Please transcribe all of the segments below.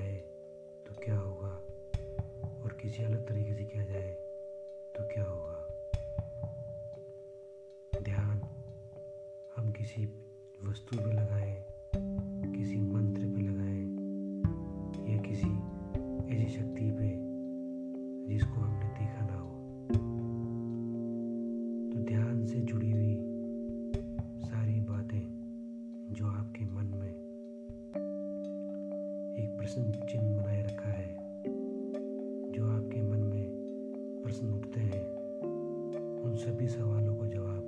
जाए तो क्या होगा? और किसी अलग तरीके से किया जाए तो क्या होगा? ध्यान, हम किसी वस्तु पे लगाएँ, किसी मंत्र पे लगाएँ, या किसी ऐसी शक्ति पे, जिसको हमने देखा ना हो। तो ध्यान से जुड़ी हुई सारी बातें, जो आपके मन में प्रश्न चिन्ह बनाए रखा है, जो आपके मन में प्रश्न उठते हैं, उन सभी सवालों को जवाब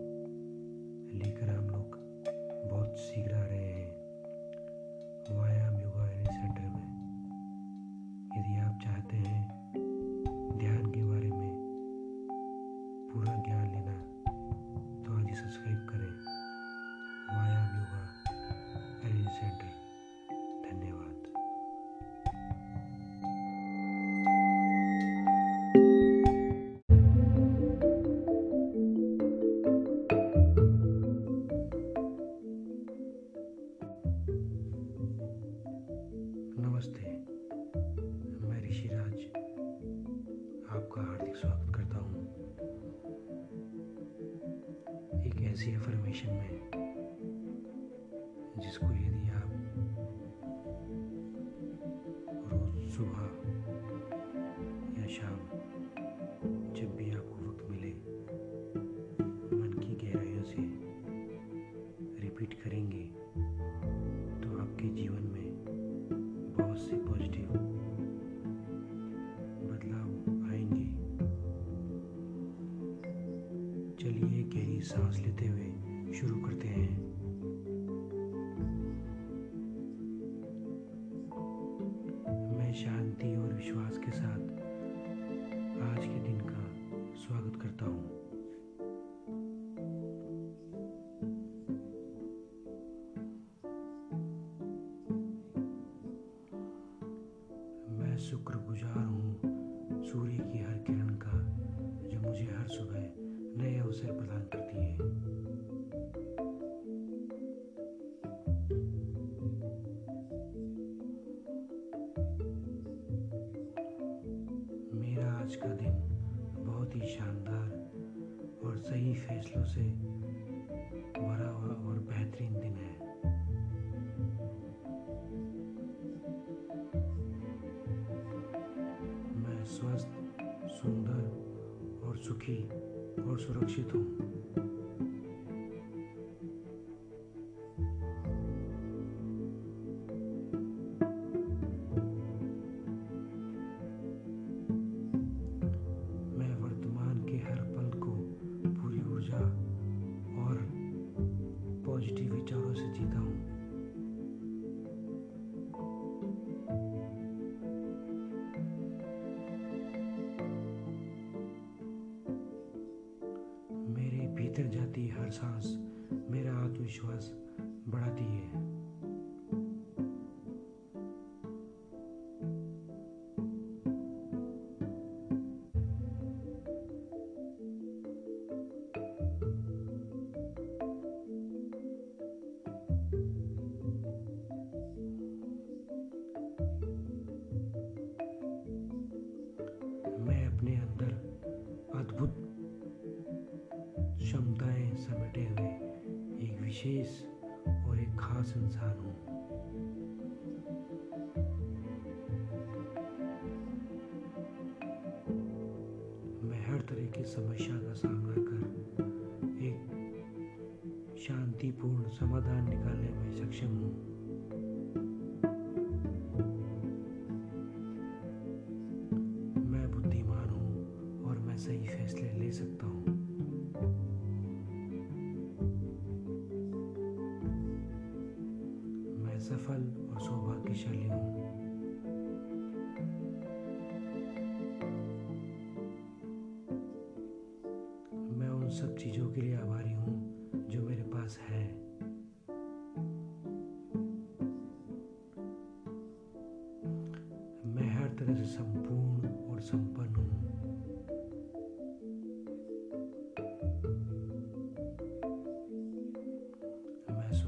शुक्रगुजार हूँ। सूर्य की हर किरण का, जो मुझे हर सुबह नए अवसर प्रदान करती है। स्वस्थ सुंदर और सुखी और सुरक्षित हूँ। भीतर जाती हर सांस मेरा आत्मविश्वास बढ़ाती है। विशेष और एक खास इंसान हूँ। मैं हर तरह की समस्या का सामना कर एक शांतिपूर्ण समाधान निकालने में सक्षम हूँ। मैं बुद्धिमान हूँ और मैं सही फैसले ले सकता हूँ।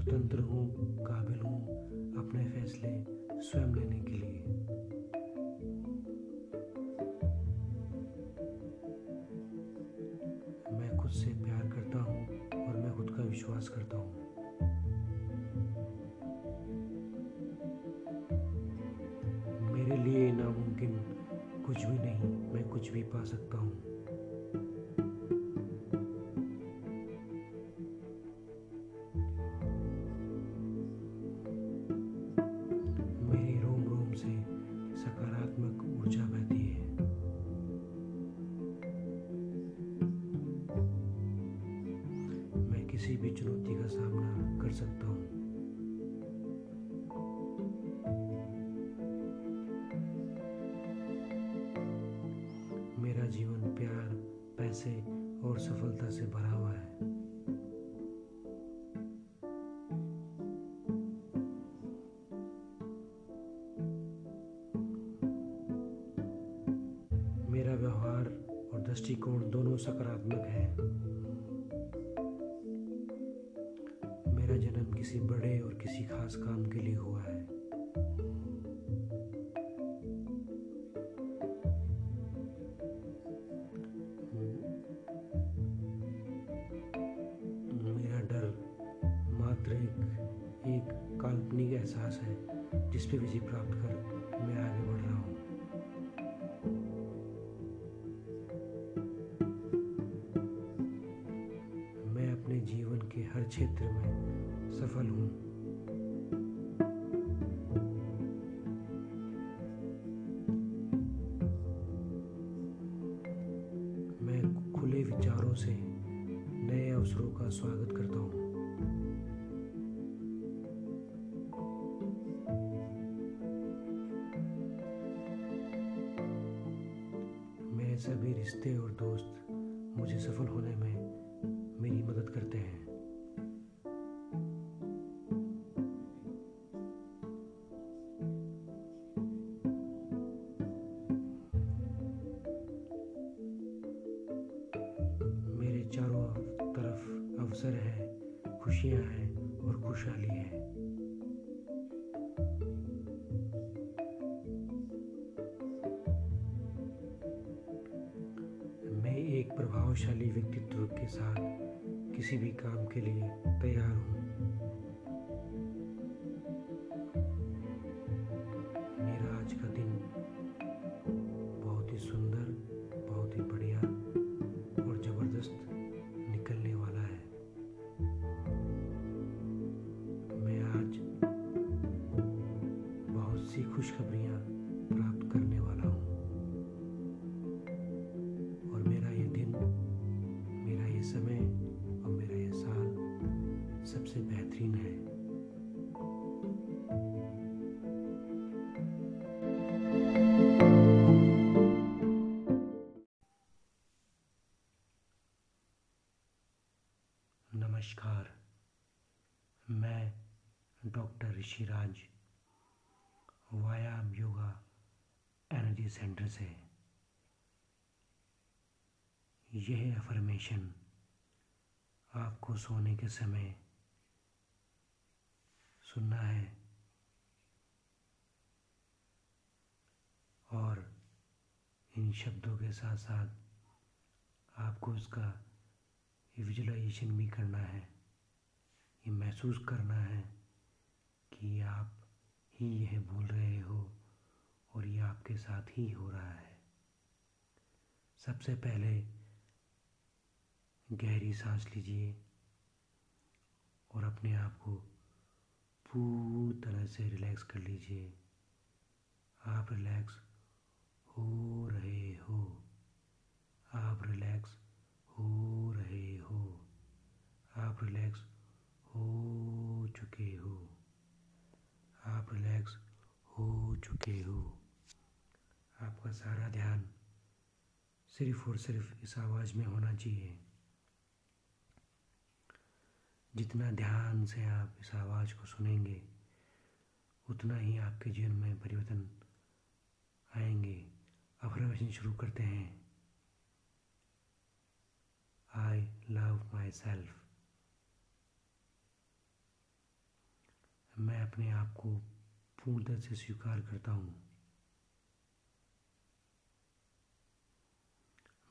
स्वतंत्र हूँ, काबिल हूँ अपने फैसले स्वयं लेने के लिए। मैं खुद से प्यार करता हूँ और मैं खुद का विश्वास करता हूँ। मेरे लिए नामुमकिन कुछ भी नहीं, मैं कुछ भी पा सकता हूँ। दृष्टिकोण दोनों सकारात्मक है। मेरा जन्म किसी बड़े और किसी खास काम के लिए हुआ है। मेरा डर मात्र एक एक काल्पनिक एहसास है, जिस पे विजय प्राप्त कर मैं आगे बढ़ रहा हूँ। क्षेत्र में सफल हूँ। मैं खुले विचारों से नए अवसरों का स्वागत करता हूँ। मेरे सभी रिश्ते और दोस्त मुझे सफल होने में मेरी मदद करते हैं। प्रभावशाली व्यक्तित्व के साथ किसी भी काम के लिए तैयार हूँ। मेरा आज का दिन बहुत ही सुंदर, बहुत ही बढ़िया और ज़बरदस्त निकलने वाला है। मैं आज बहुत सी खुशखबरियाँ एनर्जी सेंटर से। यह अफर्मेशन आपको सोने के समय सुनना है। और इन शब्दों के साथ साथ आपको इसका विजुलाइजेशन भी करना है। ये महसूस करना है कि आप ही यह बोल रहे हो। और ये आपके साथ ही हो रहा है। सबसे पहले गहरी सांस लीजिए और अपने आप को पूरी तरह से रिलैक्स कर लीजिए। आप रिलैक्स हो रहे हो। आप रिलैक्स हो रहे हो। आप रिलैक्स हो चुके हो। आप रिलैक्स हो चुके हो। आपका सारा ध्यान सिर्फ़ और सिर्फ़ इस आवाज़ में होना चाहिए। जितना ध्यान से आप इस आवाज़ को सुनेंगे, उतना ही आपके जीवन में परिवर्तन आएँगे। अफर्मेशन शुरू करते हैं। आई लव माई सेल्फ मैं अपने आप को पूर्णतः से स्वीकार करता हूँ।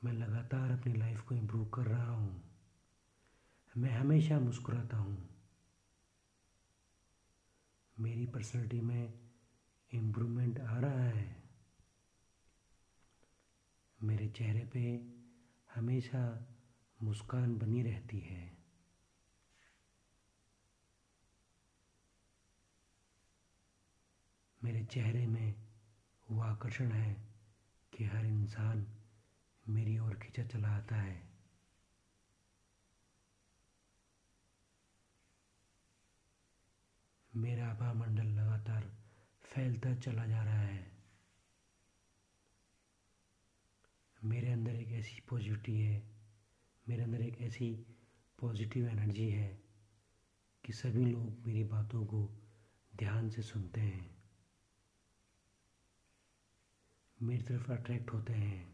मैं लगातार अपनी लाइफ को इम्प्रूव कर रहा हूँ। मैं हमेशा मुस्कुराता हूँ। मेरी पर्सनैलिटी में इम्प्रूवमेंट आ रहा है। मेरे चेहरे पे हमेशा मुस्कान बनी रहती है। मेरे चेहरे में वो आकर्षण है कि हर इंसान मेरी ओर खींचा चला आता है। मेरा आभा मंडल लगातार फैलता चला जा रहा है। मेरे अंदर एक ऐसी पॉजिटिविटी है, मेरे अंदर एक ऐसी पॉजिटिव एनर्जी है कि सभी लोग मेरी बातों को ध्यान से सुनते हैं। मेरी तरफ़ अट्रैक्ट होते हैं।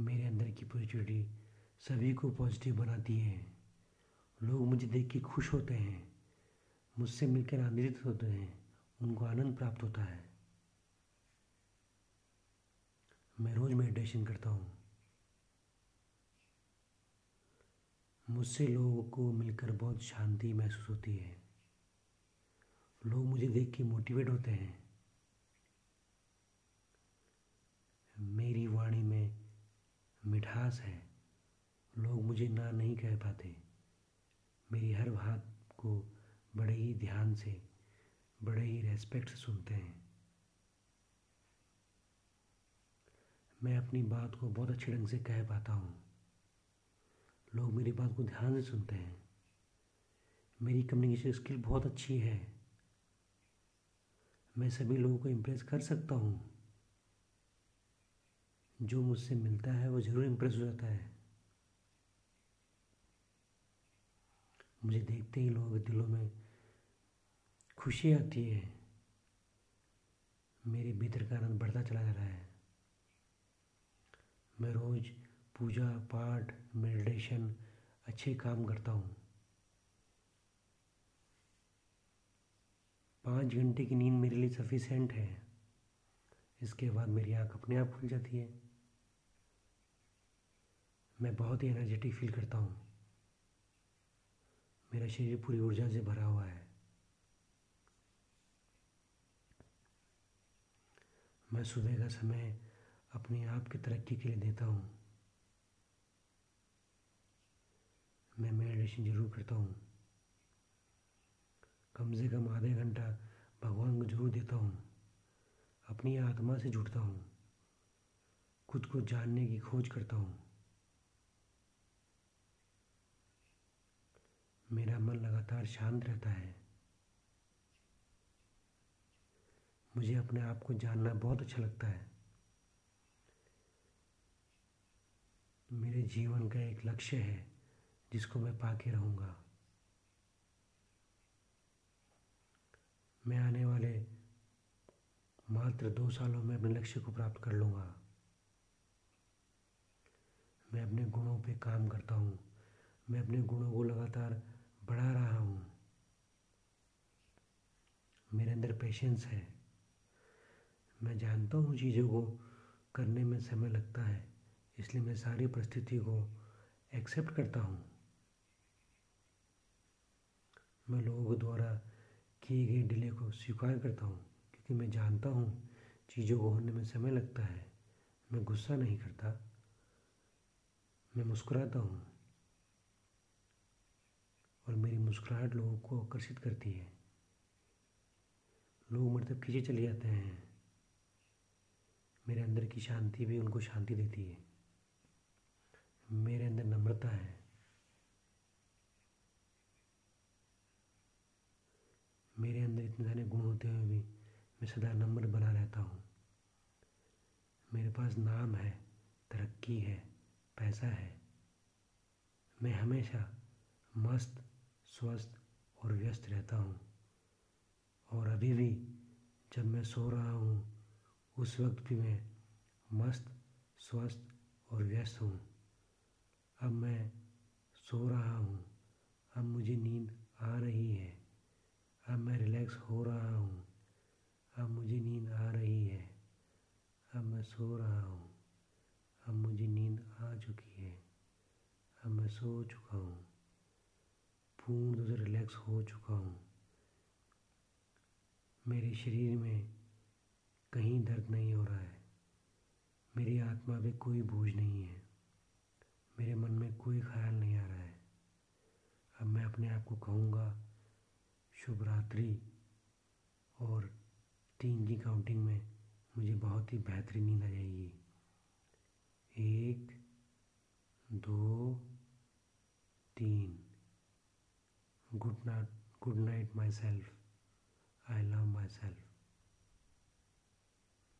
मेरे अंदर की पॉजिटिविटी सभी को पॉजिटिव बनाती है। लोग मुझे देख के खुश होते हैं, मुझसे मिलकर आनंदित होते हैं, उनको आनंद प्राप्त होता है। मैं रोज़ मेडिटेशन करता हूँ। मुझसे लोगों को मिलकर बहुत शांति महसूस होती है। लोग मुझे देख के मोटिवेट होते हैं। मेरी वाणी में मिठास है। लोग मुझे ना नहीं कह पाते। मेरी हर बात को बड़े ही ध्यान से, बड़े ही रेस्पेक्ट से सुनते हैं। मैं अपनी बात को बहुत अच्छे ढंग से कह पाता हूँ। लोग मेरी बात को ध्यान से सुनते हैं। मेरी कम्युनिकेशन स्किल बहुत अच्छी है। मैं सभी लोगों को इम्प्रेस कर सकता हूँ। जो मुझसे मिलता है, वो ज़रूर इम्प्रेस हो जाता है। मुझे देखते ही लोगों के दिलों में खुशी आती है। मेरे भीतर का आनंद बढ़ता चला जा रहा है। मैं रोज़ पूजा, पाठ मेडिटेशन अच्छे काम करता हूँ। पाँच घंटे की नींद मेरे लिए सफिशेंट है। इसके बाद मेरी आँख अपने आप खुल जाती है। मैं बहुत ही एनर्जेटिक फील करता हूँ। मेरा शरीर पूरी ऊर्जा से भरा हुआ है। मैं सुबह का समय अपने आप की तरक्की के लिए देता हूँ। मैं मेडिटेशन ज़रूर करता हूँ। कम से कम आधे घंटा भगवान को ज़रूर देता हूँ। अपनी आत्मा से जुड़ता हूँ। खुद को जानने की खोज करता हूँ। मेरा मन लगातार शांत रहता है। मुझे अपने आप को जानना बहुत अच्छा लगता है। मेरे जीवन का एक लक्ष्य है, जिसको मैं पाके रहूँगा। मैं आने वाले मात्र दो सालों में अपने लक्ष्य को प्राप्त कर लूँगा। मैं अपने गुणों पे काम करता हूँ। मैं अपने गुणों को लगातार बढ़ा रहा हूँ। मेरे अंदर पेशेंस है। मैं जानता हूँ चीज़ों को करने में समय लगता है, इसलिए मैं सारी परिस्थिति को एक्सेप्ट करता हूँ। मैं लोगों द्वारा किए गए डिले को स्वीकार करता हूँ, क्योंकि मैं जानता हूँ चीज़ों को होने में समय लगता है। मैं गुस्सा नहीं करता। मैं मुस्कुराता हूँ। और मेरी मुस्कुराहट लोगों को आकर्षित करती है। लोग तक खींचे चले जाते हैं। मेरे अंदर की शांति भी उनको शांति देती है। मेरे अंदर नम्रता है। मेरे अंदर इतने सारे गुण होते हुए भी मैं सदा नम्र बना रहता हूँ। मेरे पास नाम है, तरक्की है, पैसा है। मैं हमेशा मस्त स्वस्थ और व्यस्त रहता हूँ। और अभी भी जब मैं सो रहा हूँ, उस वक्त भी मैं मस्त, स्वस्थ और व्यस्त हूँ। अब मैं सो रहा हूँ। अब मुझे नींद आ रही है। अब मैं रिलैक्स हो रहा हूँ। अब मुझे नींद आ रही है। अब मैं सो रहा हूँ। अब मुझे नींद आ चुकी है। अब मैं सो चुका हूँ। पूर्ण रूप से रिलैक्स हो चुका हूँ। मेरे शरीर में कहीं दर्द नहीं हो रहा है। मेरी आत्मा पे कोई बोझ नहीं है। मेरे मन में कोई ख्याल नहीं आ रहा है। अब मैं अपने आप को कहूँगा, शुभ रात्रि। और तीन की काउंटिंग में मुझे बहुत ही बेहतरीन नींद आ जाएगी। एक, दो, तीन। good night, good night myself. I love myself.